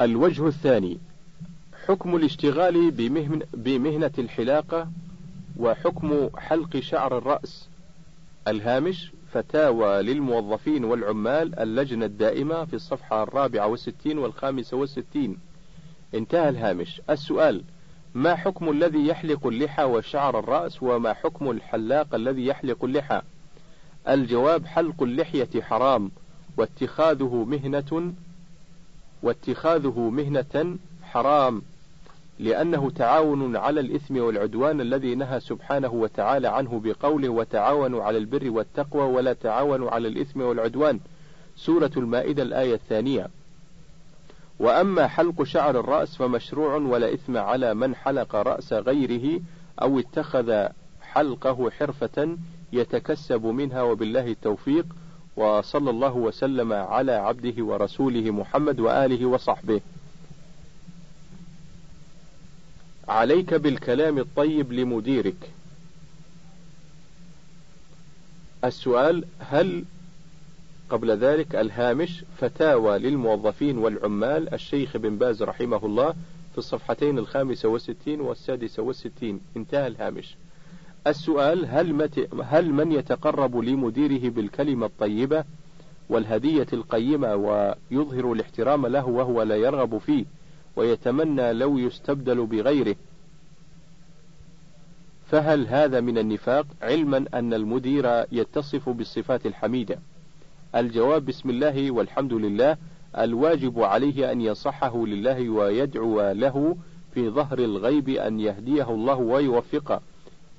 الوجه الثاني حكم الاشتغال بمهن بمهنة الحلاقة وحكم حلق شعر الرأس. الهامش فتاوى للموظفين والعمال اللجنة الدائمة في الصفحة الرابعة والستين والخامسة والستين. انتهى الهامش. السؤال ما حكم الذي يحلق اللحى وشعر الرأس وما حكم الحلاق الذي يحلق اللحى؟ الجواب حلق اللحية حرام واتخاذه مهنة واتخاذه مهنة حرام لأنه تعاون على الإثم والعدوان الذي نهى سبحانه وتعالى عنه بقوله وتعاونوا على البر والتقوى ولا تعاونوا على الإثم والعدوان سورة المائدة الآية الثانية. وأما حلق شعر الرأس فمشروع ولا إثم على من حلق رأس غيره أو اتخذ حلقه حرفة يتكسب منها وبالله التوفيق. وصلى الله وسلم على عبده ورسوله محمد وآله وصحبه. عليك بالكلام الطيب لمديرك. السؤال هل قبل ذلك الهامش فتاوى للموظفين والعمال؟ الشيخ بن باز رحمه الله في الصفحتين الخامسة والستين والسادسة والستين. انتهى الهامش. السؤال هل, مت هل من يتقرب لمديره بالكلمة الطيبة والهدية القيمة ويظهر الاحترام له وهو لا يرغب فيه ويتمنى لو يستبدل بغيره؟ فهل هذا من النفاق؟ علما أن المدير يتصف بالصفات الحميدة. الجواب بسم الله والحمد لله الواجب عليه أن ينصحه لله ويدعو له في ظهر الغيب أن يهديه الله ويوفقه.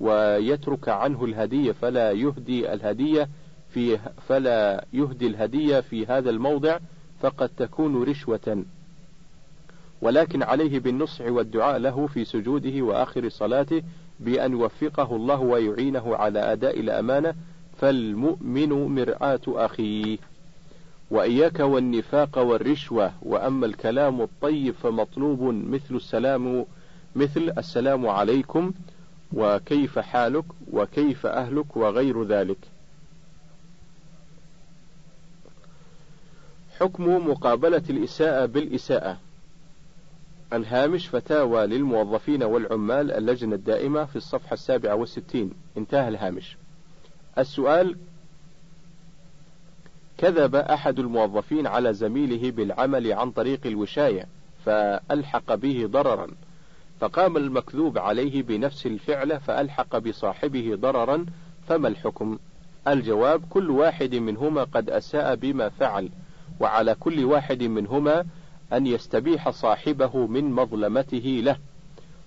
ويترك عنه الهدية فلا يهدي الهدية في فلا يهدي الهدية في هذا الموضع فقد تكون رشوة. ولكن عليه بالنصح والدعاء له في سجوده وآخر صلاته بأن يوفقه الله ويعينه على أداء الأمانة فالمؤمن مرآة أخيه. وإياك والنفاق والرشوة وأما الكلام الطيب فمطلوب مثل السلام مثل السلام عليكم وكيف حالك وكيف أهلك وغير ذلك. حكم مقابلة الإساءة بالإساءة. الهامش فتاوى للموظفين والعمال اللجنة الدائمة في الصفحة السابعة والستين. انتهى الهامش. السؤال كذب أحد الموظفين على زميله بالعمل عن طريق الوشاية فألحق به ضررا. فقام المكذوب عليه بنفس الفعل فألحق بصاحبه ضررا فما الحكم؟ الجواب كل واحد منهما قد أساء بما فعل وعلى كل واحد منهما أن يستبيح صاحبه من مظلمته له.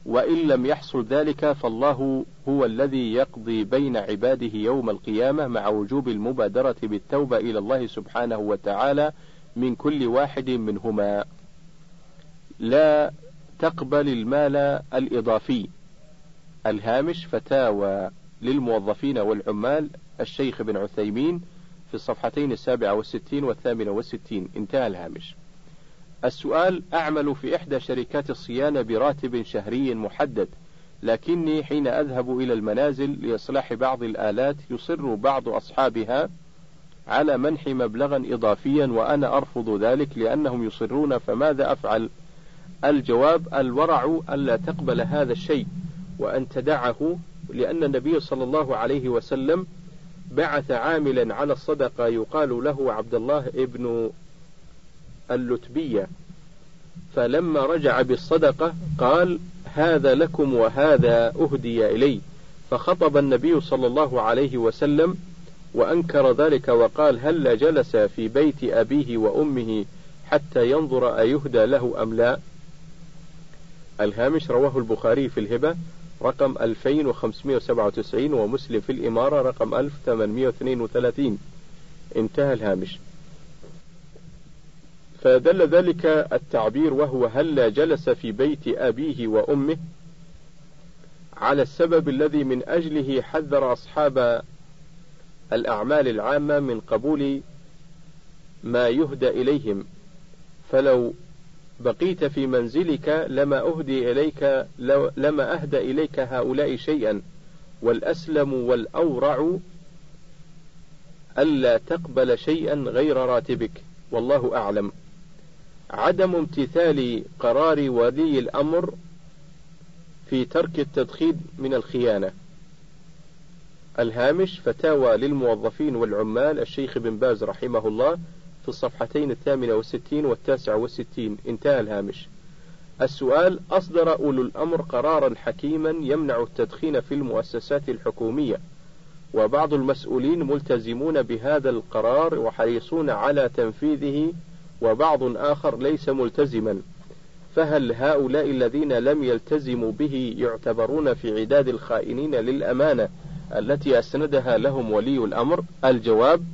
وإن لم يحصل ذلك فالله هو الذي يقضي بين عباده يوم القيامة مع وجوب المبادرة بالتوبة إلى الله سبحانه وتعالى من كل واحد منهما. لا تقبل المال الإضافي. الهامش فتاوى للموظفين والعمال. الشيخ بن عثيمين في الصفحتين السابعة والستين والثامنة والستين. انتهى الهامش. السؤال أعمل في إحدى شركات الصيانة براتب شهري محدد لكني حين أذهب إلى المنازل لإصلاح بعض الآلات يصر بعض أصحابها على منح مبلغا إضافيا وأنا أرفض ذلك لأنهم يصرون فماذا أفعل؟ الجواب الورع ألا تقبل هذا الشيء وأن تدعه لأن النبي صلى الله عليه وسلم بعث عاملا على الصدقة يقال له عبد الله ابن اللتبية. فلما رجع بالصدقة قال هذا لكم وهذا أهدي إلي فخطب النبي صلى الله عليه وسلم وأنكر ذلك وقال هل جلس في بيت أبيه وأمه حتى ينظر أيهدى له أم لا؟ الهامش رواه البخاري في الهبة رقم 2597 ومسلم في الإمارة رقم 1832 انتهى الهامش. فدل ذلك التعبير وهو هلا جلس في بيت أبيه وأمه على السبب الذي من أجله حذر أصحاب الأعمال العامة من قبول ما يهدى إليهم. فلو بقيت في منزلك لما أهدي إليك لما أهدى إليك هؤلاء شيئا. والأسلم والأورع ألا تقبل شيئا غير راتبك. والله أعلم. عدم امتثال قرار ولي الأمر في ترك التدخين من الخيانة. الهامش فتاوى للموظفين والعمال الشيخ بن باز رحمه الله في الصفحتين الثامنة والستين والتاسعة والستين. انتهى الهامش. السؤال أصدر أولو الأمر قرارا حكيما يمنع التدخين في المؤسسات الحكومية وبعض المسؤولين ملتزمون بهذا القرار وحريصون على تنفيذه وبعض آخر ليس ملتزما. فهل هؤلاء الذين لم يلتزموا به يعتبرون في عداد الخائنين للأمانة التي أسندها لهم ولي الأمر؟ الجواب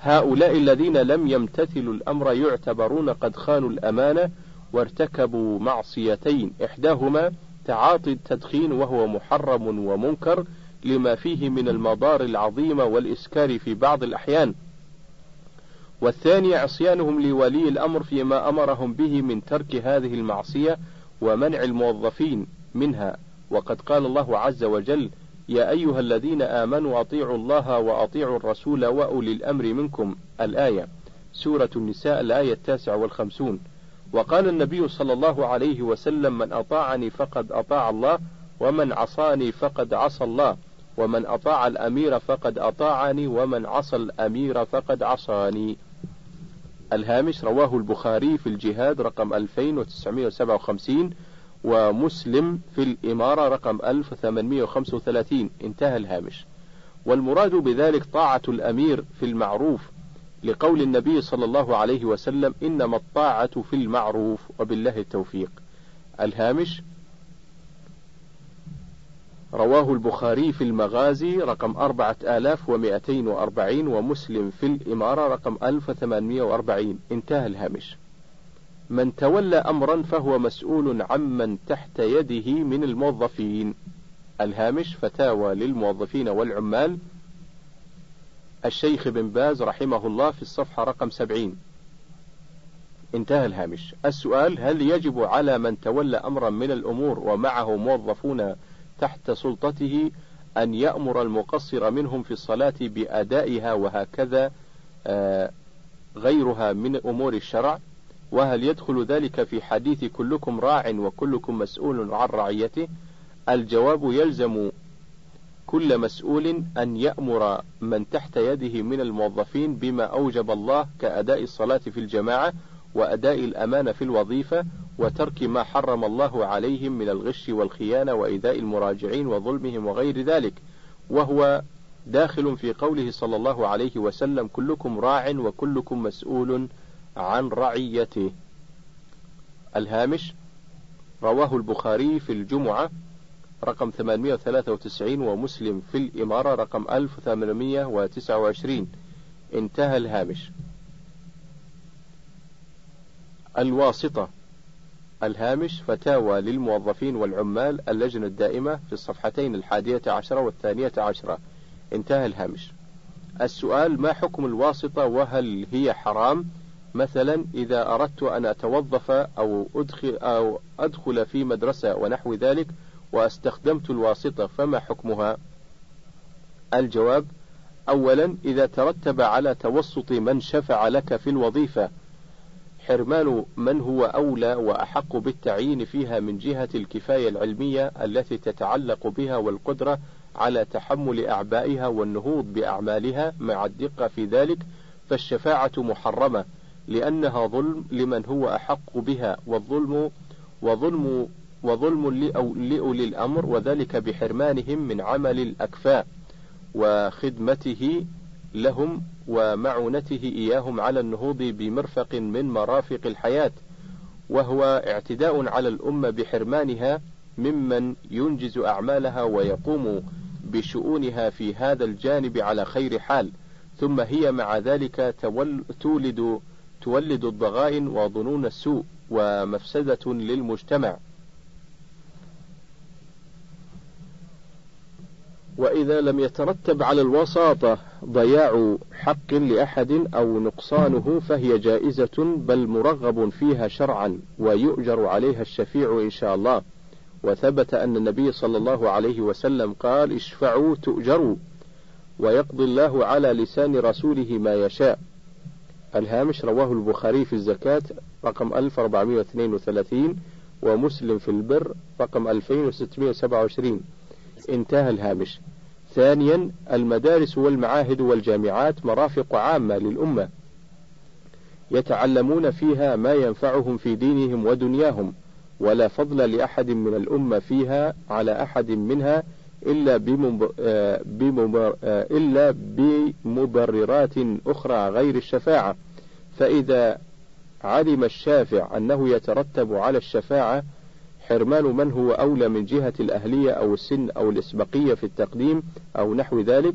هؤلاء الذين لم يمتثلوا الأمر يعتبرون قد خانوا الأمانة وارتكبوا معصيتين. إحداهما تعاطي التدخين وهو محرم ومنكر لما فيه من المضار العظيمة والإسكار في بعض الأحيان. والثاني عصيانهم لولي الأمر فيما أمرهم به من ترك هذه المعصية ومنع الموظفين منها. وقد قال الله عز وجل يا أيها الذين آمنوا أطيعوا الله وأطيعوا الرسول وأولي الأمر منكم. الآية سورة النساء الآية التاسعة والخمسون. وقال النبي صلى الله عليه وسلم من أطاعني فقد أطاع الله ومن عصاني فقد عصى الله ومن أطاع الأمير فقد أطاعني ومن عصى الأمير فقد عصاني. الهامش رواه البخاري في الجهاد رقم 2957 ومسلم في الإمارة رقم 1835 انتهى الهامش. والمراد بذلك طاعة الأمير في المعروف لقول النبي صلى الله عليه وسلم إنما الطاعة في المعروف وبالله التوفيق. الهامش رواه البخاري في المغازي رقم أربعة آلاف ومائتين وأربعين ومسلم في الإمارة رقم ألف وثمانمائة وأربعين. انتهى الهامش. من تولى أمرا فهو مسؤول عمن تحت يده من الموظفين. الهامش فتاوى للموظفين والعمال. الشيخ بن باز رحمه الله في الصفحة رقم سبعين. انتهى الهامش. السؤال هل يجب على من تولى أمرا من الأمور ومعه موظفون تحت سلطته أن يأمر المقصر منهم في الصلاة بأدائها وهكذا آه، غيرها من أمور الشرع؟ وهل يدخل ذلك في حديث كلكم راع وكلكم مسؤول عن رعيته؟ الجواب يلزم كل مسؤول أن يأمر من تحت يده من الموظفين بما أوجب الله كأداء الصلاة في الجماعة وأداء الأمانة في الوظيفة وترك ما حرم الله عليهم من الغش والخيانة وإيذاء المراجعين وظلمهم وغير ذلك. وهو داخل في قوله صلى الله عليه وسلم كلكم راع وكلكم مسؤول عن رعيته. الهامش رواه البخاري في الجمعة رقم 893 ومسلم في الإمارة رقم 1829 انتهى الهامش. الواسطة الهامش فتاوى للموظفين والعمال اللجنة الدائمة في الصفحتين الحادية عشرة والثانية عشرة. انتهى الهامش. السؤال ما حكم الواسطة وهل هي حرام؟ مثلا إذا أردت أن أتوظف أو أدخل, أو أدخل في مدرسة ونحو ذلك واستخدمت الواسطة فما حكمها؟ الجواب أولا إذا ترتب على توسط من شفع لك في الوظيفة. حرمان من هو أولى وأحق بالتعيين فيها من جهة الكفاية العلمية التي تتعلق بها والقدرة على تحمل أعبائها والنهوض بأعمالها مع الدقة في ذلك فالشفاعة محرمة. لأنها ظلم لمن هو أحق بها والظلم وظلم وظلم لأولي الأمر وذلك بحرمانهم من عمل الأكفاء وخدمته لهم ومعونته إياهم على النهوض بمرفق من مرافق الحياة وهو اعتداء على الأمة بحرمانها ممن ينجز أعمالها ويقوم بشؤونها في هذا الجانب على خير حال. ثم هي مع ذلك تولد تولد الضغائن وظنون السوء ومفسدة للمجتمع. وإذا لم يترتب على الوساطة ضياع حق لأحد أو نقصانه فهي جائزة بل مرغب فيها شرعا ويؤجر عليها الشفيع إن شاء الله. وثبت أن النبي صلى الله عليه وسلم قال اشفعوا تؤجروا ويقضي الله على لسان رسوله ما يشاء. الهامش رواه البخاري في الزكاة رقم 1432 ومسلم في البر رقم 2627 انتهى الهامش. ثانيا المدارس والمعاهد والجامعات مرافق عامة للأمة يتعلمون فيها ما ينفعهم في دينهم ودنياهم ولا فضل لأحد من الأمة فيها على أحد منها إلا بمبر إلا بمبررات أخرى غير الشفاعة. فإذا علم الشافع أنه يترتب على الشفاعة حرمان من هو أولى من جهة الأهلية أو السن أو الإسبقية في التقديم أو نحو ذلك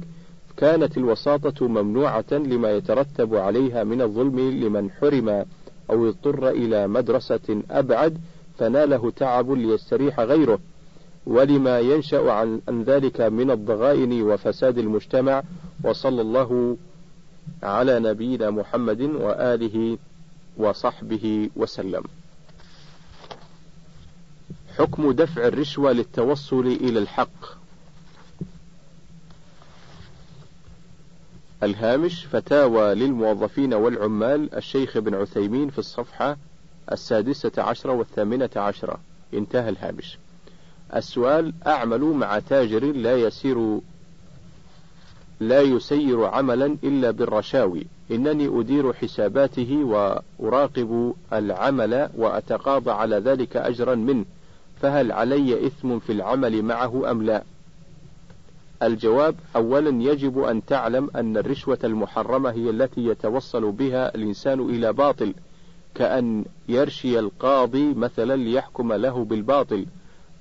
كانت الوساطة ممنوعة لما يترتب عليها من الظلم لمن حرم أو اضطر إلى مدرسة أبعد فناله تعب ليستريح غيره. ولما ينشأ عن ذلك من الضغائن وفساد المجتمع وصلى الله على نبينا محمد وآله وصحبه وسلم. حكم دفع الرشوة للتوصل إلى الحق. الهامش فتاوى للموظفين والعمال الشيخ ابن عثيمين في الصفحة السادسة عشرة والثامنة عشرة انتهى الهامش. السؤال أعمل مع تاجر لا يسير لا يسير عملا إلا بالرشاوي. إنني أدير حساباته وأراقب العمل وأتقاضى على ذلك أجرا منه. فهل علي إثم في العمل معه أم لا؟ الجواب أولا يجب أن تعلم أن الرشوة المحرمة هي التي يتوصل بها الإنسان إلى باطل كأن يرشي القاضي مثلا ليحكم له بالباطل.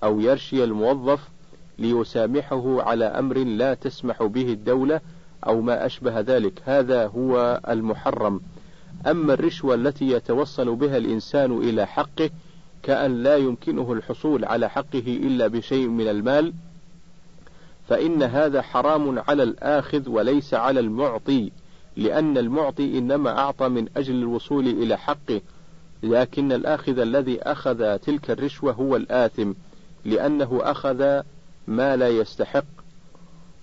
أو يرشي الموظف ليسامحه على أمر لا تسمح به الدولة أو ما أشبه ذلك. هذا هو المحرم. أما الرشوة التي يتوصل بها الإنسان إلى حقه كأن لا يمكنه الحصول على حقه إلا بشيء من المال فإن هذا حرام على الآخذ وليس على المعطي لأن المعطي إنما أعطى من أجل الوصول إلى حقه لكن الآخذ الذي أخذ تلك الرشوة هو الآثم. لأنه أخذ ما لا يستحق.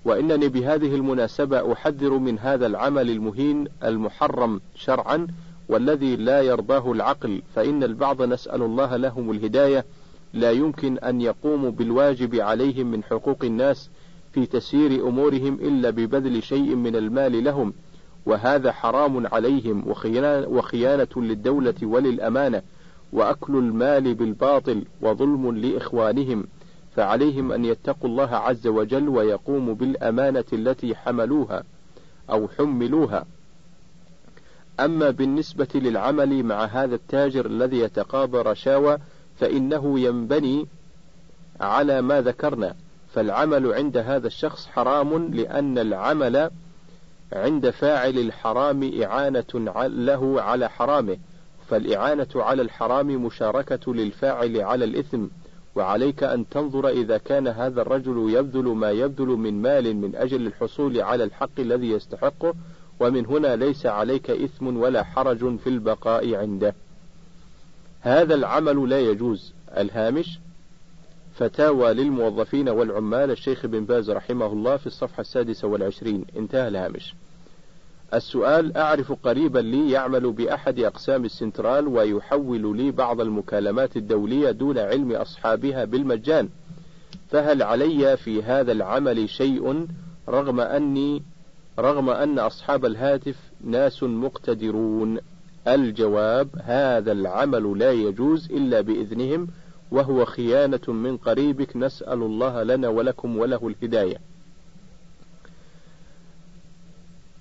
وإنني بهذه المناسبة أحذر من هذا العمل المهين المحرم شرعا والذي لا يرضاه العقل فإن البعض نسأل الله لهم الهداية. لا يمكن أن يقوموا بالواجب عليهم من حقوق الناس في تسيير أمورهم إلا ببذل شيء من المال لهم وهذا حرام عليهم وخيانة للدولة وللأمانة. وأكل المال بالباطل وظلم لإخوانهم فعليهم أن يتقوا الله عز وجل ويقوموا بالأمانة التي حملوها أو حملوها. أما بالنسبة للعمل مع هذا التاجر الذي يتقاضى رشاوى فإنه ينبني على ما ذكرنا، فالعمل عند هذا الشخص حرام لأن العمل عند فاعل الحرام إعانة له على حرامه، فالإعانة على الحرام مشاركة للفاعل على الإثم، وعليك أن تنظر إذا كان هذا الرجل يبذل ما يبذل من مال من أجل الحصول على الحق الذي يستحقه ومن هنا ليس عليك إثم ولا حرج في البقاء عنده. هذا العمل لا يجوز. الهامش فتاوى للموظفين والعمال. الشيخ بن باز رحمه الله في الصفحة السادسة والعشرين. انتهى الهامش. السؤال أعرف قريبا لي يعمل بأحد أقسام السنترال ويحول لي بعض المكالمات الدولية دون علم أصحابها بالمجان. فهل علي في هذا العمل شيء رغم أني رغم أن أصحاب الهاتف ناس مقتدرون؟ الجواب هذا العمل لا يجوز إلا بإذنهم وهو خيانة من قريبك. نسأل الله لنا ولكم وله الهداية.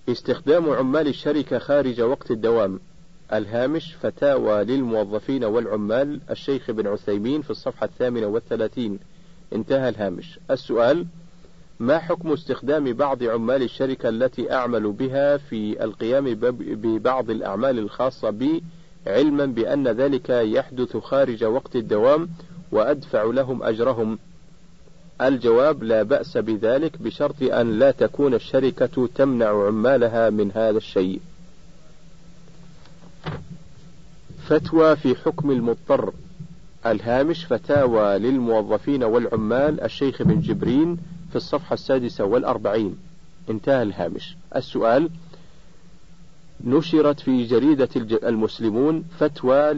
استخدام عمال الشركة خارج وقت الدوام. الهامش فتاوى للموظفين والعمال الشيخ بن عثيمين في الصفحة الثامنة والثلاثين. انتهى الهامش. السؤال ما حكم استخدام بعض عمال الشركة التي أعمل بها في القيام ببعض الأعمال الخاصة بي علما بأن ذلك يحدث خارج وقت الدوام وأدفع لهم أجرهم؟ الجواب لا بأس بذلك بشرط أن لا تكون الشركة تمنع عمالها من هذا الشيء. فتوى في حكم المضطر. الهامش فتاوى للموظفين والعمال الشيخ بن جبرين في الصفحة السادسة والأربعين. انتهى الهامش. السؤال نشرت في جريدة المسلمون فتوى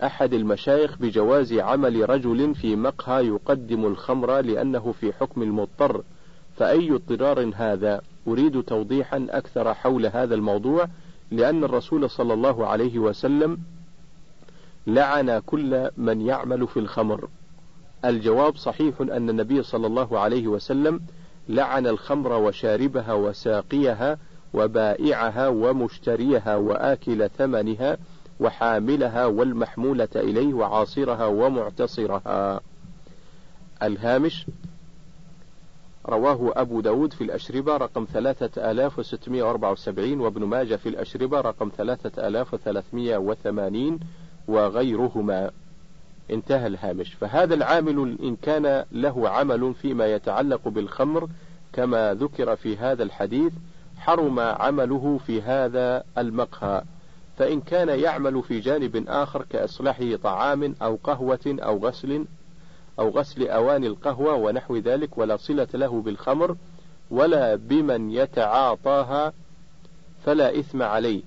لأحد المشايخ بجواز عمل رجل في مقهى يقدم الخمر لأنه في حكم المضطر فأي اضطرار هذا؟ أريد توضيحا أكثر حول هذا الموضوع لأن الرسول صلى الله عليه وسلم لعن كل من يعمل في الخمر. الجواب صحيح أن النبي صلى الله عليه وسلم لعن الخمر وشاربها وساقيها وبائعها ومشتريها وآكل ثمنها وحاملها والمحمولة إليه وعاصرها ومعتصرها. الهامش رواه أبو داود في الأشربة رقم 3674 وابن ماجه في الأشربة رقم 3380 وغيرهما. انتهى الهامش. فهذا العامل إن كان له عمل فيما يتعلق بالخمر كما ذكر في هذا الحديث حرم عمله في هذا المقهى. فإن كان يعمل في جانب آخر كإصلاح طعام أو قهوة أو غسل أو غسل أواني القهوة ونحو ذلك ولا صلة له بالخمر ولا بمن يتعاطاها فلا إثم عليه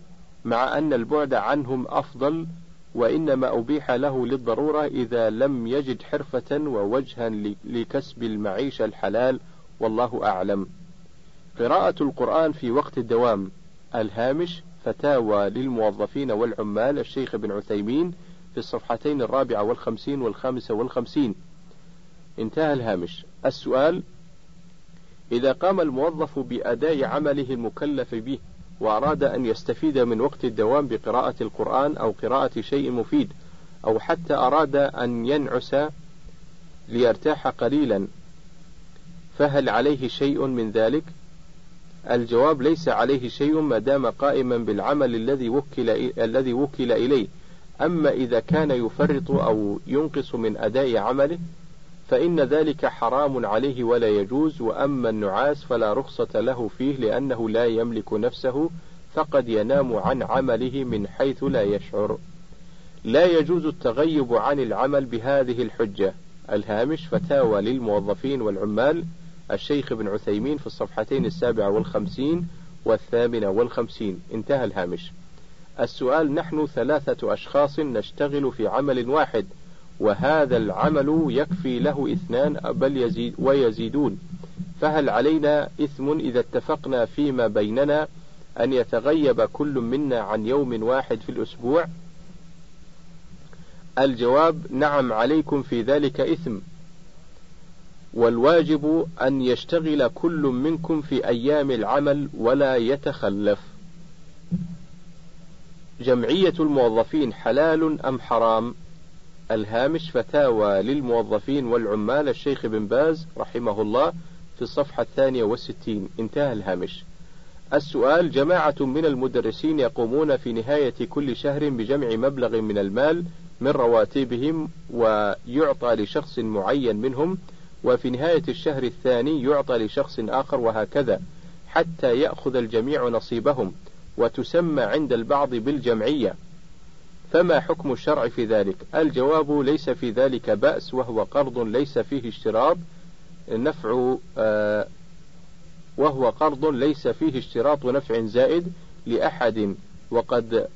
مع أن البعد عنهم أفضل وإنما أبيح له للضرورة إذا لم يجد حرفة ووجها لكسب المعيشة الحلال والله أعلم. قراءة القرآن في وقت الدوام الهامش فتاوى للموظفين والعمال الشيخ ابن عثيمين في الصفحتين الرابعة والخمسين والخامسة والخمسين انتهى الهامش السؤال إذا قام الموظف بأداء عمله المكلف به وأراد أن يستفيد من وقت الدوام بقراءة القرآن أو قراءة شيء مفيد أو حتى أراد أن ينعس ليرتاح قليلا فهل عليه شيء من ذلك؟ الجواب ليس عليه شيء ما دام قائما بالعمل الذي وكل الذي وكل إليه، أما إذا كان يفرط أو ينقص من أداء عمله فإن ذلك حرام عليه ولا يجوز. وأما النعاس فلا رخصة له فيه لأنه لا يملك نفسه فقد ينام عن عمله من حيث لا يشعر. لا يجوز التغيب عن العمل بهذه الحجة. الهامش فتاوى للموظفين والعمال الشيخ ابن عثيمين في الصفحتين السابعة والخمسين والثامنة والخمسين. انتهى الهامش. السؤال نحن ثلاثة أشخاص نشتغل في عمل واحد وهذا العمل يكفي له اثنان بل يزيد ويزيدون. فهل علينا إثم إذا اتفقنا فيما بيننا أن يتغيب كل منا عن يوم واحد في الأسبوع؟ الجواب نعم عليكم في ذلك إثم. والواجب أن يشتغل كل منكم في أيام العمل ولا يتخلف. جمعية الموظفين حلال أم حرام؟ الهامش فتاوى للموظفين والعمال الشيخ بن باز رحمه الله في الصفحة الثانية والستين. انتهى الهامش. السؤال جماعة من المدرسين يقومون في نهاية كل شهر بجمع مبلغ من المال من رواتبهم ويعطى لشخص معين منهم وفي نهاية الشهر الثاني يعطى لشخص آخر وهكذا حتى يأخذ الجميع نصيبهم وتسمى عند البعض بالجمعية فما حكم الشرع في ذلك؟ الجواب ليس في ذلك بأس وهو قرض ليس فيه اشتراط نفع آه وهو قرض ليس فيه اشتراط نفع زائد لأحد وقد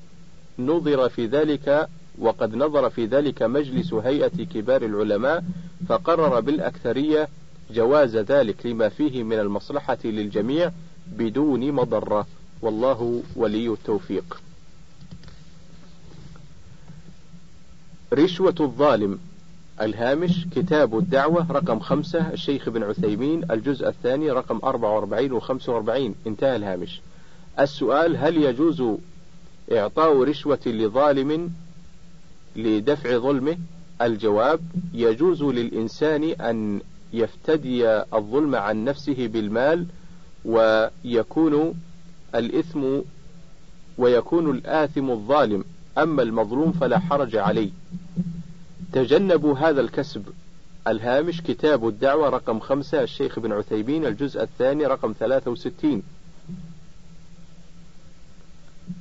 نظر في ذلك وقد نظر في ذلك مجلس هيئة كبار العلماء فقرر بالأكثرية جواز ذلك لما فيه من المصلحة للجميع بدون مضرة. والله ولي التوفيق. رشوة الظالم الهامش كتاب الدعوة رقم خمسة الشيخ ابن عثيمين الجزء الثاني رقم أربعة وأربعين وخمسة وأربعين. انتهى الهامش. السؤال هل يجوز إعطاء رشوة لظالم لدفع ظلمه. الجواب يجوز للإنسان أن يفتدي الظلم عن نفسه بالمال ويكون الإثم ويكون الآثم الظالم. أما المظلوم فلا حرج عليه. تجنبوا هذا الكسب. الهامش كتاب الدعوة رقم خمسة الشيخ بن عثيمين الجزء الثاني رقم ثلاثة وستين.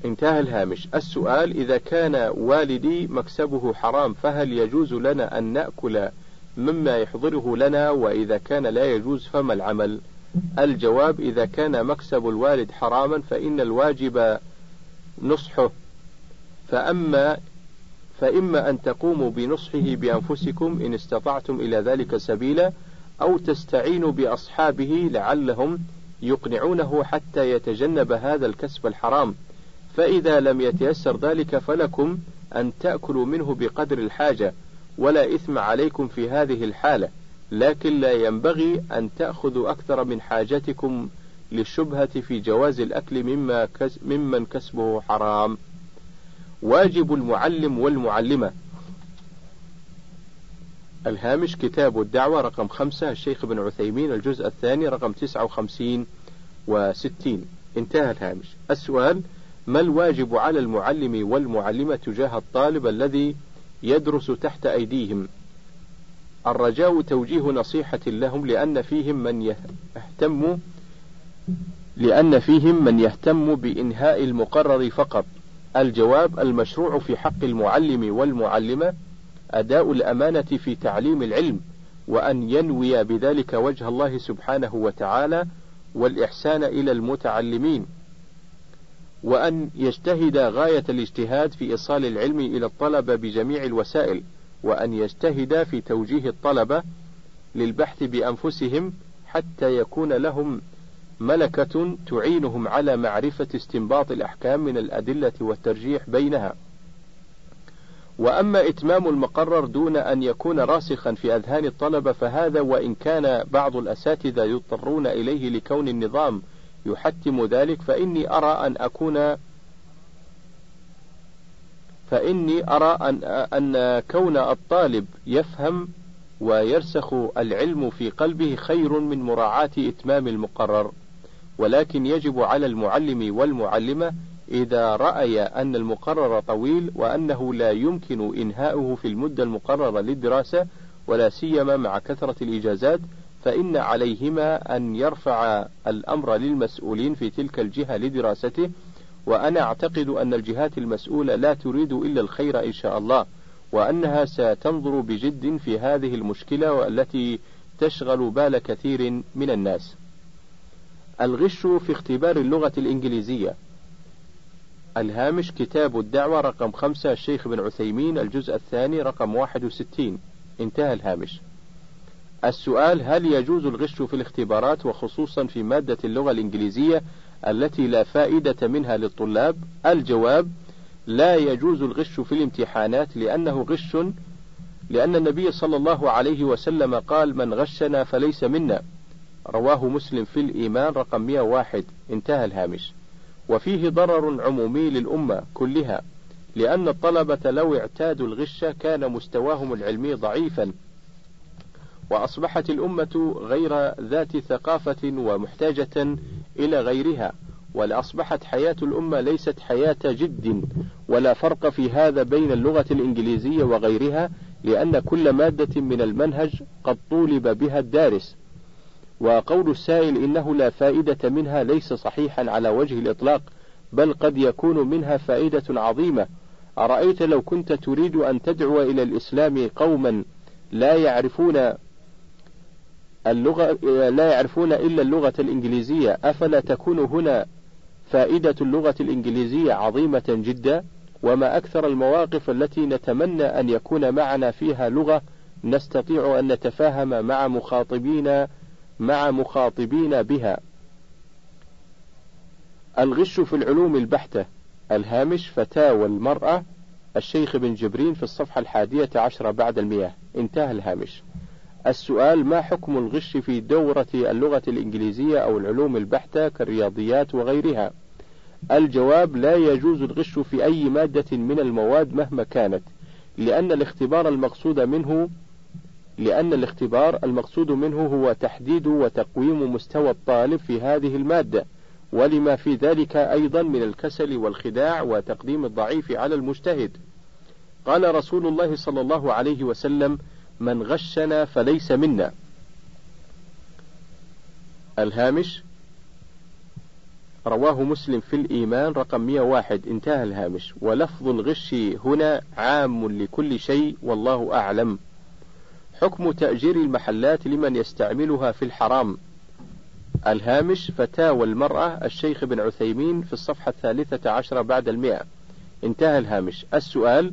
انتهى الهامش. السؤال إذا كان والدي مكسبه حرام فهل يجوز لنا أن نأكل مما يحضره لنا؟ وإذا كان لا يجوز فما العمل؟ الجواب إذا كان مكسب الوالد حراما فإن الواجب نصحه. فأما فإما أن تقوموا بنصحه بأنفسكم إن استطعتم إلى ذلك سبيلا أو تستعينوا بأصحابه لعلهم يقنعونه حتى يتجنب هذا الكسب الحرام. فإذا لم يتيسر ذلك فلكم أن تأكلوا منه بقدر الحاجة ولا إثم عليكم في هذه الحالة لكن لا ينبغي أن تأخذوا أكثر من حاجتكم للشبهة في جواز الأكل مما ممن كسبه حرام. واجب المعلم والمعلمة. الهامش كتاب الدعوة رقم خمسة الشيخ ابن عثيمين الجزء الثاني رقم تسعة وخمسين وستين. انتهى الهامش. السؤال ما الواجب على المعلم والمعلمة تجاه الطالب الذي يدرس تحت أيديهم؟ الرجاء توجيه نصيحة لهم لأن فيهم من يهتم لأن فيهم من يهتم بإنهاء المقرر فقط. الجواب المشروع في حق المعلم والمعلمة أداء الأمانة في تعليم العلم وأن ينوي بذلك وجه الله سبحانه وتعالى والإحسان إلى المتعلمين. وأن يجتهد غاية الاجتهاد في إيصال العلم إلى الطلبة بجميع الوسائل وأن يجتهد في توجيه الطلبة للبحث بأنفسهم حتى يكون لهم ملكة تعينهم على معرفة استنباط الأحكام من الأدلة والترجيح بينها. وأما إتمام المقرر دون أن يكون راسخا في أذهان الطلبة فهذا وإن كان بعض الأساتذة يضطرون إليه لكون النظام يحتم ذلك فإني أرى أن أكون فإني أرى أن أن كون الطالب يفهم ويرسخ العلم في قلبه خير من مراعاة إتمام المقرر، ولكن يجب على المعلم والمعلمة إذا رأي أن المقرر طويل وأنه لا يمكن إنهاؤه في المدة المقررة للدراسة ولا سيما مع كثرة الإجازات فإن عليهما أن يرفع الأمر للمسؤولين في تلك الجهة لدراسته وأنا أعتقد أن الجهات المسؤولة لا تريد إلا الخير إن شاء الله وأنها ستنظر بجد في هذه المشكلة والتي تشغل بال كثير من الناس. الغش في اختبار اللغة الإنجليزية. الهامش كتاب الدعوة رقم خمسة الشيخ بن عثيمين الجزء الثاني رقم واحد وستين. انتهى الهامش. السؤال هل يجوز الغش في الاختبارات وخصوصا في مادة اللغة الإنجليزية التي لا فائدة منها للطلاب؟ الجواب لا يجوز الغش في الامتحانات لأنه غش لأن النبي صلى الله عليه وسلم قال من غشنا فليس منا. رواه مسلم في الإيمان رقم 101 انتهى الهامش. وفيه ضرر عمومي للأمة كلها لأن الطلبة لو اعتادوا الغش كان مستواهم العلمي ضعيفا. وأصبحت الأمة غير ذات ثقافة ومحتاجة إلى غيرها ولأصبحت حياة الأمة ليست حياة جد ولا فرق في هذا بين اللغة الإنجليزية وغيرها لأن كل مادة من المنهج قد طولب بها الدارس. وقول السائل إنه لا فائدة منها ليس صحيحا على وجه الإطلاق بل قد يكون منها فائدة عظيمة. أرأيت لو كنت تريد أن تدعو إلى الإسلام قوما لا يعرفون اللغة لا يعرفون إلا اللغة الإنجليزية. أفلا تكون هنا فائدة اللغة الإنجليزية عظيمة جدا؟ وما أكثر المواقف التي نتمنى أن يكون معنا فيها لغة نستطيع أن نتفاهم مع مخاطبين مع مخاطبين بها. الغش في العلوم البحتة. الهامش فتاوى المرأة. الشيخ بن جبرين في الصفحة الحادية عشرة بعد المياه انتهى الهامش. السؤال ما حكم الغش في دورة اللغة الإنجليزية أو العلوم البحتة كالرياضيات وغيرها؟ الجواب لا يجوز الغش في أي مادة من المواد مهما كانت لأن الاختبار المقصود منه لأن الاختبار المقصود منه هو تحديد وتقويم مستوى الطالب في هذه المادة ولما في ذلك أيضا من الكسل والخداع وتقديم الضعيف على المجتهد. قال رسول الله صلى الله عليه وسلم من غشنا فليس منا. الهامش رواه مسلم في الإيمان رقم 101 انتهى الهامش. ولفظ الغش هنا عام لكل شيء والله أعلم. حكم تأجير المحلات لمن يستعملها في الحرام. الهامش فتاوى المرأة الشيخ بن عثيمين في الصفحة الثالثة عشرة بعد المئة. انتهى الهامش. السؤال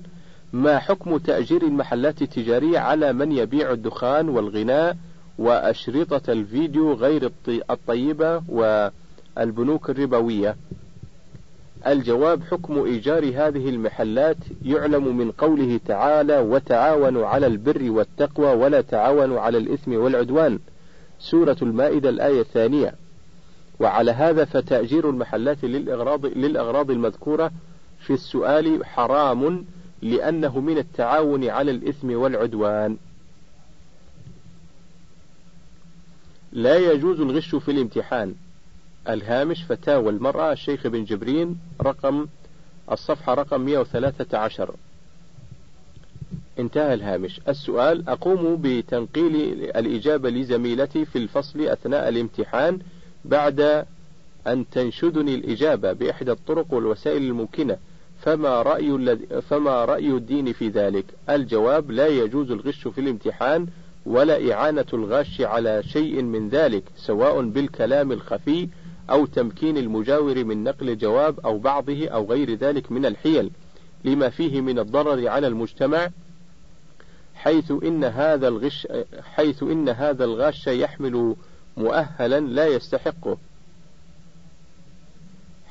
ما حكم تأجير المحلات التجارية على من يبيع الدخان والغناء وأشرطة الفيديو غير الطيبة والبنوك الربوية؟ الجواب حكم إيجار هذه المحلات يعلم من قوله تعالى وتعاونوا على البر والتقوى ولا تعاونوا على الإثم والعدوان سورة المائدة الآية الثانية. وعلى هذا فتأجير المحلات للأغراض, للأغراض المذكورة في السؤال حرام لأنه من التعاون على الإثم والعدوان. لا يجوز الغش في الامتحان. الهامش فتاوى المرأة الشيخ بن جبرين رقم الصفحة رقم 113 انتهى الهامش. السؤال أقوم بتنقيل الإجابة لزميلتي في الفصل أثناء الامتحان بعد أن تنشدني الإجابة بإحدى الطرق والوسائل الممكنة. فما رأي فما رأي الدين في ذلك؟ الجواب لا يجوز الغش في الامتحان ولا إعانة الغاش على شيء من ذلك سواء بالكلام الخفي أو تمكين المجاور من نقل الجواب أو بعضه أو غير ذلك من الحيل لما فيه من الضرر على المجتمع حيث إن هذا الغش حيث إن هذا الغاش يحمل مؤهلا لا يستحقه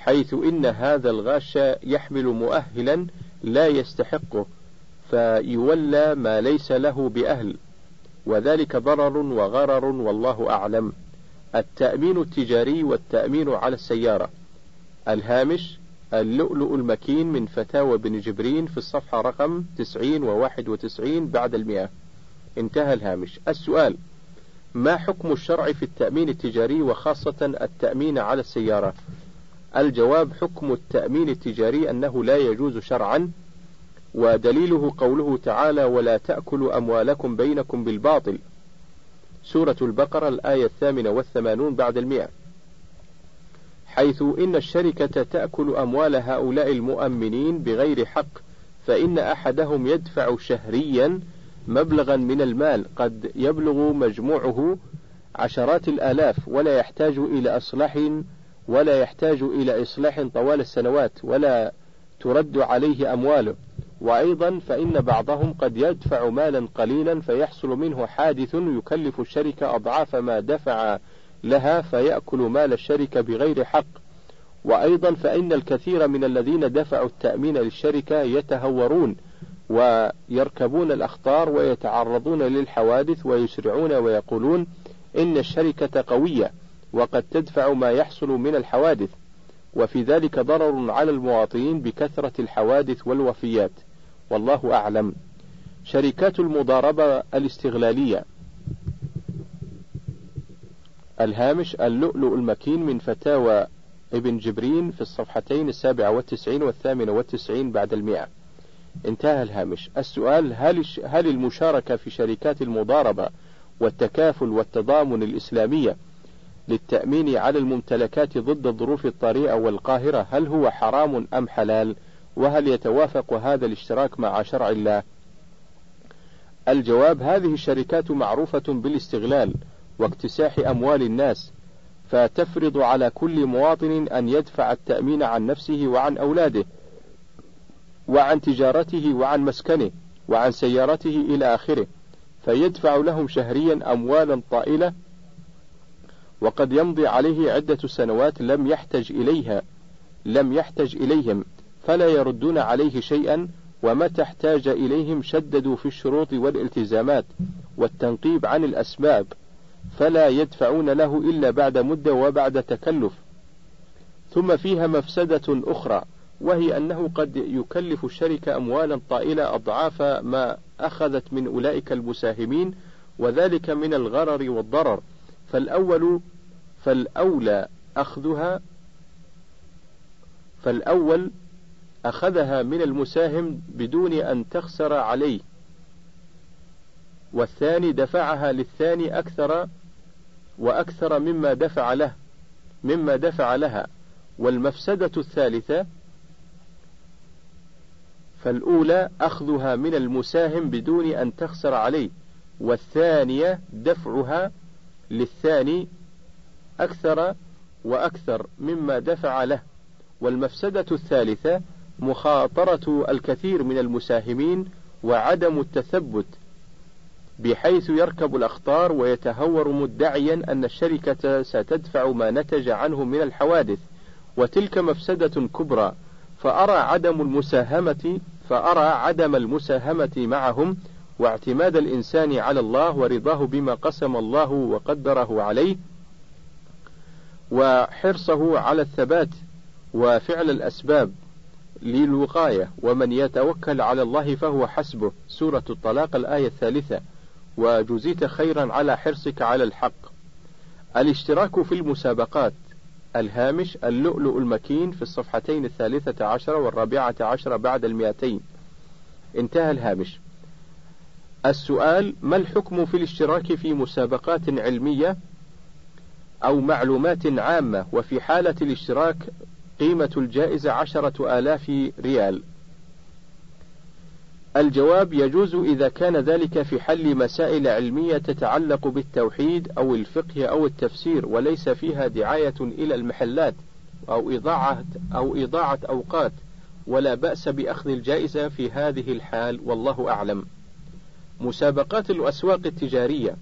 حيث إن هذا الغاش يحمل مؤهلا لا يستحقه فيولى ما ليس له بأهل وذلك ضرر وغرر والله أعلم. التأمين التجاري والتأمين على السيارة. الهامش اللؤلؤ المكين من فتاوى بن جبرين في الصفحة رقم 90 و 91 بعد المئة. انتهى الهامش. السؤال ما حكم الشرع في التأمين التجاري وخاصة التأمين على السيارة؟ الجواب حكم التأمين التجاري أنه لا يجوز شرعا ودليله قوله تعالى ولا تأكلوا أموالكم بينكم بالباطل سورة البقرة الآية الثامنة والثمانون بعد المئة. حيث إن الشركة تأكل أموال هؤلاء المؤمنين بغير حق فإن أحدهم يدفع شهريا مبلغا من المال قد يبلغ مجموعه عشرات الآلاف ولا يحتاج إلى إصلاح ولا يحتاج إلى إصلاح طوال السنوات ولا ترد عليه أمواله. وأيضا فإن بعضهم قد يدفع مالا قليلا فيحصل منه حادث يكلف الشركة أضعاف ما دفع لها فيأكل مال الشركة بغير حق. وأيضا فإن الكثير من الذين دفعوا التأمين للشركة يتهورون ويركبون الأخطار ويتعرضون للحوادث ويسرعون ويقولون إن الشركة قوية. وقد تدفع ما يحصل من الحوادث وفي ذلك ضرر على المواطنين بكثرة الحوادث والوفيات. والله أعلم. شركات المضاربة الاستغلالية. الهامش اللؤلؤ المكين من فتاوى ابن جبرين في الصفحتين السابعة والتسعين والثامنة والتسعين بعد المئة. انتهى الهامش. السؤال هل, هل المشاركة في شركات المضاربة والتكافل والتضامن الإسلامية للتأمين على الممتلكات ضد الظروف الطارئة والقاهرة هل هو حرام أم حلال؟ وهل يتوافق هذا الاشتراك مع شرع الله؟ الجواب هذه الشركات معروفة بالاستغلال واكتساح أموال الناس فتفرض على كل مواطن أن يدفع التأمين عن نفسه وعن أولاده وعن تجارته وعن مسكنه وعن سيارته إلى آخره فيدفع لهم شهريا أموالا طائلة وقد يمضي عليه عدة سنوات لم يحتج إليها لم يحتج إليهم فلا يردون عليه شيئا ومتى احتاج إليهم شددوا في الشروط والالتزامات والتنقيب عن الأسباب فلا يدفعون له إلا بعد مدة وبعد تكلف. ثم فيها مفسدة أخرى وهي أنه قد يكلف الشركة أموالا طائلة أضعاف ما أخذت من أولئك المساهمين وذلك من الغرر والضرر. فالأول فالأولى أخذها فالأول أخذها من المساهم بدون أن تخسر عليه والثاني دفعها للثاني أكثر وأكثر مما دفع له مما دفع لها والمفسدة الثالثة فالأولى أخذها من المساهم بدون أن تخسر عليه والثانية دفعها للثاني أكثر وأكثر مما دفع له والمفسدة الثالثة مخاطرة الكثير من المساهمين وعدم التثبت بحيث يركب الأخطار ويتهور مدعيا أن الشركة ستدفع ما نتج عنه من الحوادث. وتلك مفسدة كبرى فأرى عدم المساهمة فأرى عدم المساهمة معهم واعتماد الإنسان على الله ورضاه بما قسم الله وقدره عليه وحرصه على الثبات وفعل الأسباب للوقاية ومن يتوكل على الله فهو حسبه. سورة الطلاق الآية الثالثة. وجزيت خيرا على حرصك على الحق. الاشتراك في المسابقات. الهامش اللؤلؤ المكين في الصفحتين الثالثة عشر والرابعة عشر بعد المئتين. انتهى الهامش. السؤال ما الحكم في الاشتراك في مسابقات علمية أو معلومات عامة وفي حالة الاشتراك قيمة الجائزة عشرة آلاف ريال الجواب يجوز إذا كان ذلك في حل مسائل علمية تتعلق بالتوحيد أو الفقه أو التفسير وليس فيها دعاية إلى المحلات أو إضاعة أو إضاعة أوقات ولا بأس بأخذ الجائزة في هذه الحال والله أعلم. مسابقات الأسواق التجارية.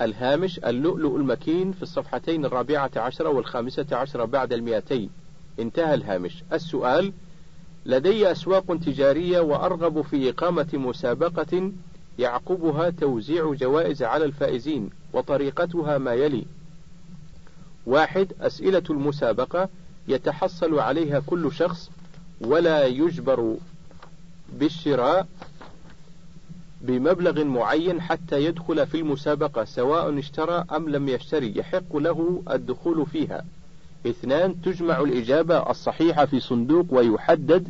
الهامش اللؤلؤ المكين في الصفحتين الرابعة عشرة والخامسة عشرة بعد المئتين. انتهى الهامش. السؤال لدي أسواق تجارية وأرغب في إقامة مسابقة يعقبها توزيع جوائز على الفائزين وطريقتها ما يلي. واحد أسئلة المسابقة يتحصل عليها كل شخص ولا يجبر بالشراء بمبلغ معين حتى يدخل في المسابقة سواء اشترى أم لم يشتري يحق له الدخول فيها. اثنان تجمع الإجابة الصحيحة في صندوق ويحدد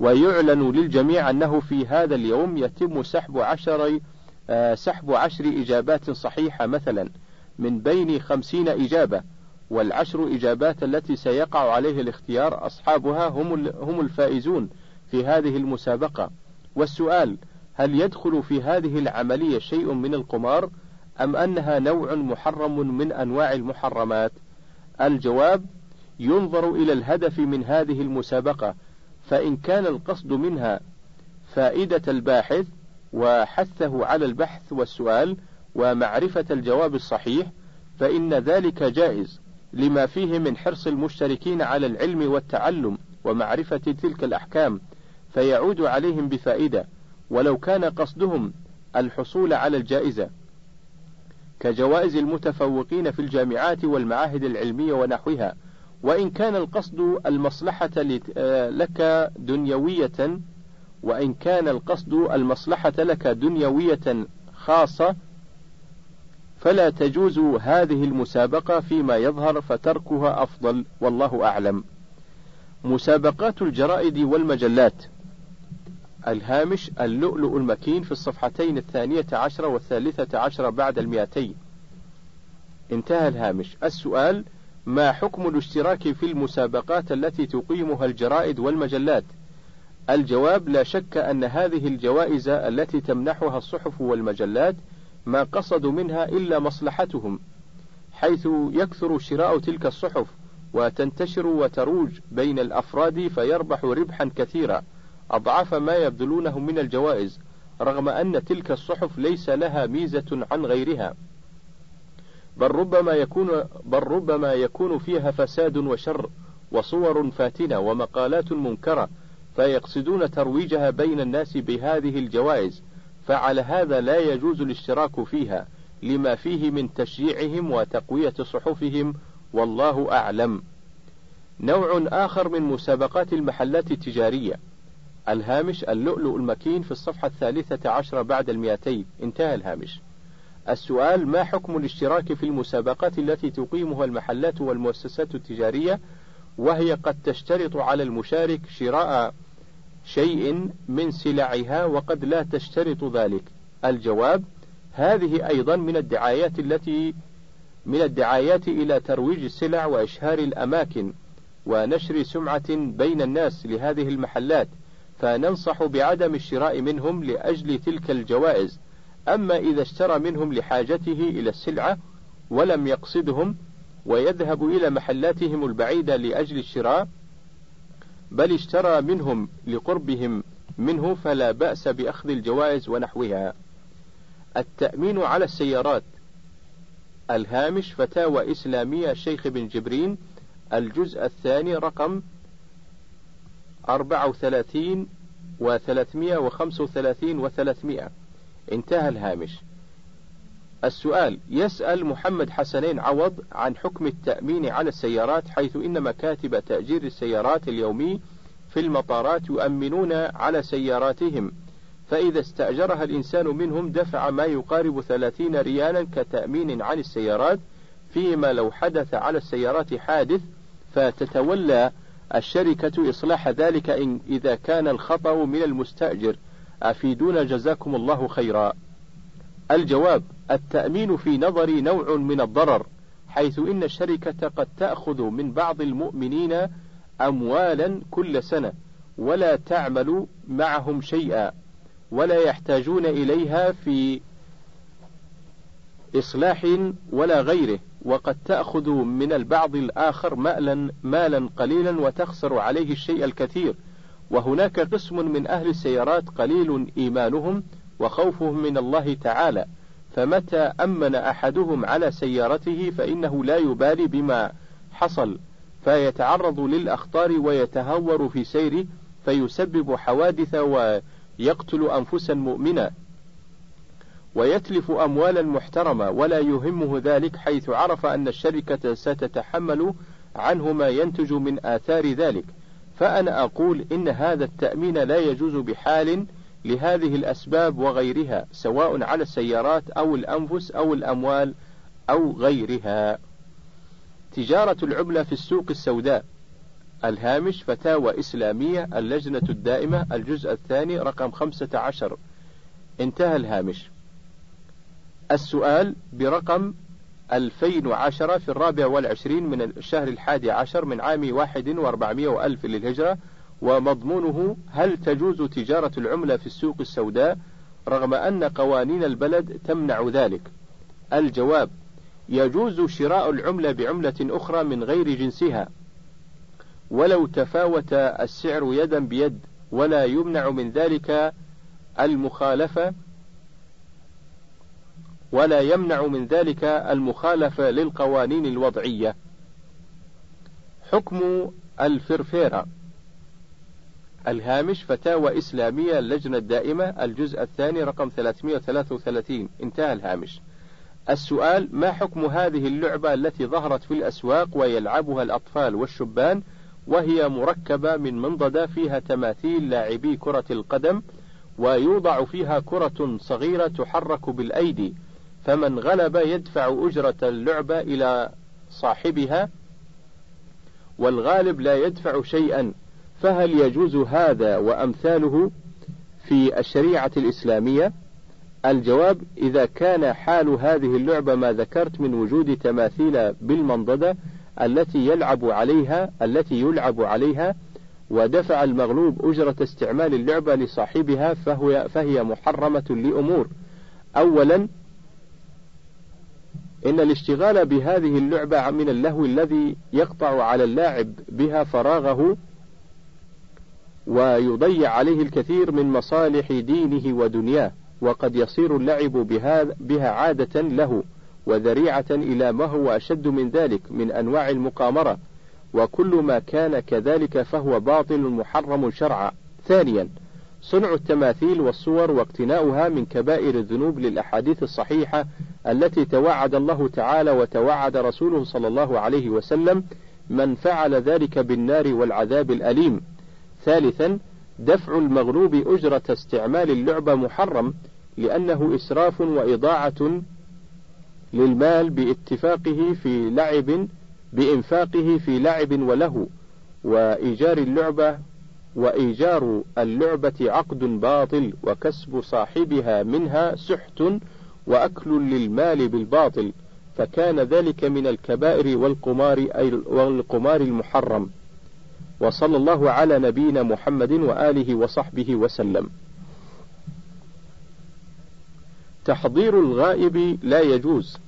ويعلن للجميع أنه في هذا اليوم يتم سحب عشر آه، سحب عشر إجابات صحيحة مثلا من بين خمسين إجابة. والعشر إجابات التي سيقع عليه الاختيار أصحابها هم هم الفائزون في هذه المسابقة. والسؤال هل يدخل في هذه العملية شيء من القمار أم أنها نوع محرم من أنواع المحرمات؟ الجواب ينظر إلى الهدف من هذه المسابقة فإن كان القصد منها فائدة الباحث وحثه على البحث والسؤال ومعرفة الجواب الصحيح فإن ذلك جائز لما فيه من حرص المشتركين على العلم والتعلم ومعرفة تلك الأحكام فيعود عليهم بفائدة ولو كان قصدهم الحصول على الجائزة كجوائز المتفوقين في الجامعات والمعاهد العلمية ونحوها وإن كان القصد المصلحة لك دنيوية وإن كان القصد المصلحة لك دنيوية خاصة فلا تجوز هذه المسابقة فيما يظهر فتركها أفضل والله أعلم. مسابقات الجرائد والمجلات الهامش اللؤلؤ المكين في الصفحتين الثانية عشرة والثالثة عشرة بعد المئتين. انتهى الهامش. السؤال ما حكم الاشتراك في المسابقات التي تقيمها الجرائد والمجلات؟ الجواب لا شك أن هذه الجوائز التي تمنحها الصحف والمجلات ما قصدوا منها إلا مصلحتهم حيث يكثر شراء تلك الصحف وتنتشر وتروج بين الأفراد فيربح ربحا كثيرا. أضعاف ما يبذلونه من الجوائز رغم أن تلك الصحف ليس لها ميزة عن غيرها بل ربما يكون بل ربما يكون فيها فساد وشر وصور فاتنة ومقالات منكرة فيقصدون ترويجها بين الناس بهذه الجوائز فعلى هذا لا يجوز الاشتراك فيها لما فيه من تشجيعهم وتقوية صحفهم والله أعلم. نوع آخر من مسابقات المحلات التجارية الهامش اللؤلؤ المكين في الصفحة الثالثة عشرة بعد المئتين. انتهى الهامش. السؤال ما حكم الاشتراك في المسابقات التي تقيمها المحلات والمؤسسات التجارية وهي قد تشترط على المشارك شراء شيء من سلعها وقد لا تشترط ذلك؟ الجواب هذه أيضا من الدعايات التي من الدعايات إلى ترويج السلع وإشهار الأماكن ونشر سمعة بين الناس لهذه المحلات. فننصح بعدم الشراء منهم لأجل تلك الجوائز. أما إذا اشترى منهم لحاجته إلى السلعة ولم يقصدهم ويذهب إلى محلاتهم البعيدة لأجل الشراء بل اشترى منهم لقربهم منه فلا بأس بأخذ الجوائز ونحوها. التأمين على السيارات. الهامش فتاوى إسلامية الشيخ بن جبرين الجزء الثاني رقم أربعة وثلاثين وثلاثمائة وخمسة وثلاثين وثلاثمائة انتهى الهامش. السؤال يسأل محمد حسنين عوض عن حكم التأمين على السيارات حيث إن مكاتب تأجير السيارات اليومي في المطارات يؤمنون على سياراتهم. فإذا استأجرها الإنسان منهم دفع ما يقارب ثلاثين ريالا كتأمين عن السيارات فيما لو حدث على السيارات حادث فتتولى الشركة إصلاح ذلك إن إذا كان الخطأ من المستأجر. أفيدونا جزاكم الله خيرا. الجواب التأمين في نظري نوع من الضرر حيث إن الشركة قد تأخذ من بعض المؤمنين أموالا كل سنة ولا تعمل معهم شيئا ولا يحتاجون إليها في إصلاح ولا غيره. وقد تأخذ من البعض الآخر مالا مالا قليلا وتخسر عليه الشيء الكثير. وهناك قسم من أهل السيارات قليل إيمانهم وخوفهم من الله تعالى. فمتى أمن أحدهم على سيارته فإنه لا يبالي بما حصل. فيتعرض للأخطار ويتهور في سيره فيسبب حوادث ويقتل أنفسا مؤمنة ويتلف أموالا محترمة ولا يهمه ذلك حيث عرف أن الشركة ستتحمل عنه ما ينتج من آثار ذلك. فأنا أقول إن هذا التأمين لا يجوز بحال لهذه الأسباب وغيرها سواء على السيارات أو الأنفس أو الأموال أو غيرها. تجارة العملة في السوق السوداء. الهامش فتاوى إسلامية اللجنة الدائمة الجزء الثاني رقم خمسة عشر. انتهى الهامش. السؤال برقم 2010 في الرابع والعشرين من الشهر الحادي عشر من عام واحد وأربعمائة وألف للهجرة ومضمونه هل تجوز تجارة العملة في السوق السوداء رغم أن قوانين البلد تمنع ذلك؟ الجواب يجوز شراء العملة بعملة أخرى من غير جنسها. ولو تفاوت السعر يدا بيد ولا يمنع من ذلك المخالفة ولا يمنع من ذلك المخالفة للقوانين الوضعية. حكم الفرفيرة الهامش فتاوى إسلامية اللجنة الدائمة الجزء الثاني رقم 333 انتهى الهامش. السؤال ما حكم هذه اللعبة التي ظهرت في الأسواق ويلعبها الأطفال والشبان وهي مركبة من منضدة فيها تماثيل لاعبي كرة القدم ويوضع فيها كرة صغيرة تحرك بالأيدي فمن غلب يدفع أجرة اللعبة إلى صاحبها والغالب لا يدفع شيئا فهل يجوز هذا وأمثاله في الشريعة الإسلامية؟ الجواب إذا كان حال هذه اللعبة ما ذكرت من وجود تماثيل بالمنضدة التي يلعب عليها التي يلعب عليها ودفع المغلوب أجرة استعمال اللعبة لصاحبها فهو فهي محرمة لأمور أولا إن الاشتغال بهذه اللعبة من اللهو الذي يقطع على اللاعب بها فراغه ويضيع عليه الكثير من مصالح دينه ودنياه وقد يصير اللعب بها, عادة له وذريعة إلى ما هو أشد من ذلك من أنواع المقامرة وكل ما كان كذلك فهو باطل محرم شرعا. ثانيا صنع التماثيل والصور واقتناؤها من كبائر الذنوب للأحاديث الصحيحة التي توعد الله تعالى وتوعد رسوله صلى الله عليه وسلم من فعل ذلك بالنار والعذاب الأليم. ثالثا دفع المغلوب أجرة استعمال اللعبة محرم لأنه إسراف وإضاعة للمال باتفاقه في لعب بإنفاقه في لعب وله وإيجار اللعبة وإيجار اللعبة عقد باطل وكسب صاحبها منها سحت وأكل للمال بالباطل فكان ذلك من الكبائر والقمار أي والقمار المحرم. وصلى الله على نبينا محمد وآله وصحبه وسلم. تحضير الغائب لا يجوز.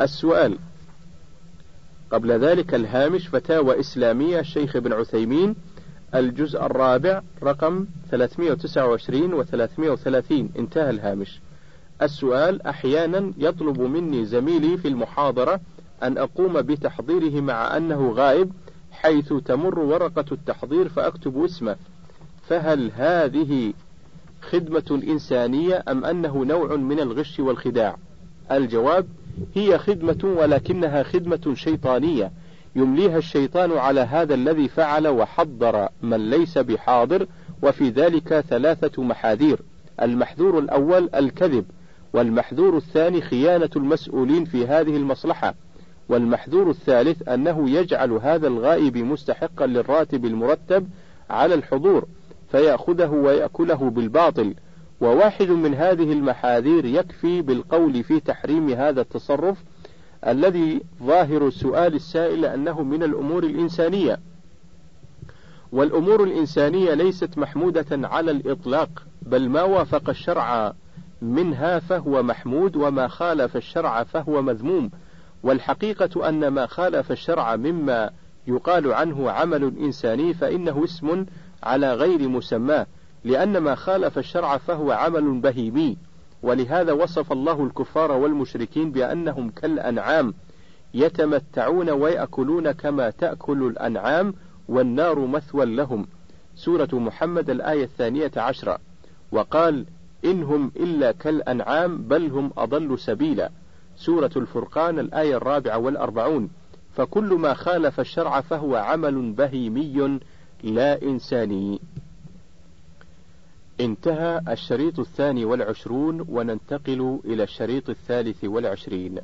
السؤال قبل ذلك الهامش فتاوى إسلامية الشيخ ابن عثيمين الجزء الرابع رقم 329 و 330 انتهى الهامش. السؤال أحيانا يطلب مني زميلي في المحاضرة أن أقوم بتحضيره مع أنه غائب حيث تمر ورقة التحضير فأكتب اسمه. فهل هذه خدمة إنسانية أم أنه نوع من الغش والخداع؟ الجواب هي خدمة ولكنها خدمة شيطانية. يمليها الشيطان على هذا الذي فعل وحضر من ليس بحاضر وفي ذلك ثلاثة محاذير. المحذور الأول الكذب والمحذور الثاني خيانة المسؤولين في هذه المصلحة. والمحذور الثالث أنه يجعل هذا الغائب مستحقا للراتب المرتب على الحضور فيأخذه ويأكله بالباطل. وواحد من هذه المحاذير يكفي بالقول في تحريم هذا التصرف الذي ظاهر سؤال السائل أنه من الأمور الإنسانية. والأمور الإنسانية ليست محمودة على الإطلاق بل ما وافق الشرع منها فهو محمود وما خالف الشرع فهو مذموم. والحقيقة أن ما خالف الشرع مما يقال عنه عمل إنساني فإنه اسم على غير مسماه لأن ما خالف الشرع فهو عمل بهيمي. ولهذا وصف الله الكفار والمشركين بأنهم كالأنعام يتمتعون ويأكلون كما تأكل الأنعام والنار مثوى لهم. سورة محمد الآية الثانية عشرة. وقال إن هم إلا كالأنعام بل هم أضل سبيلا. سورة الفرقان الآية الرابعة والأربعون. فكل ما خالف الشرع فهو عمل بهيمي لا إنساني. انتهى الشريط الثاني والعشرون وننتقل إلى الشريط الثالث والعشرين.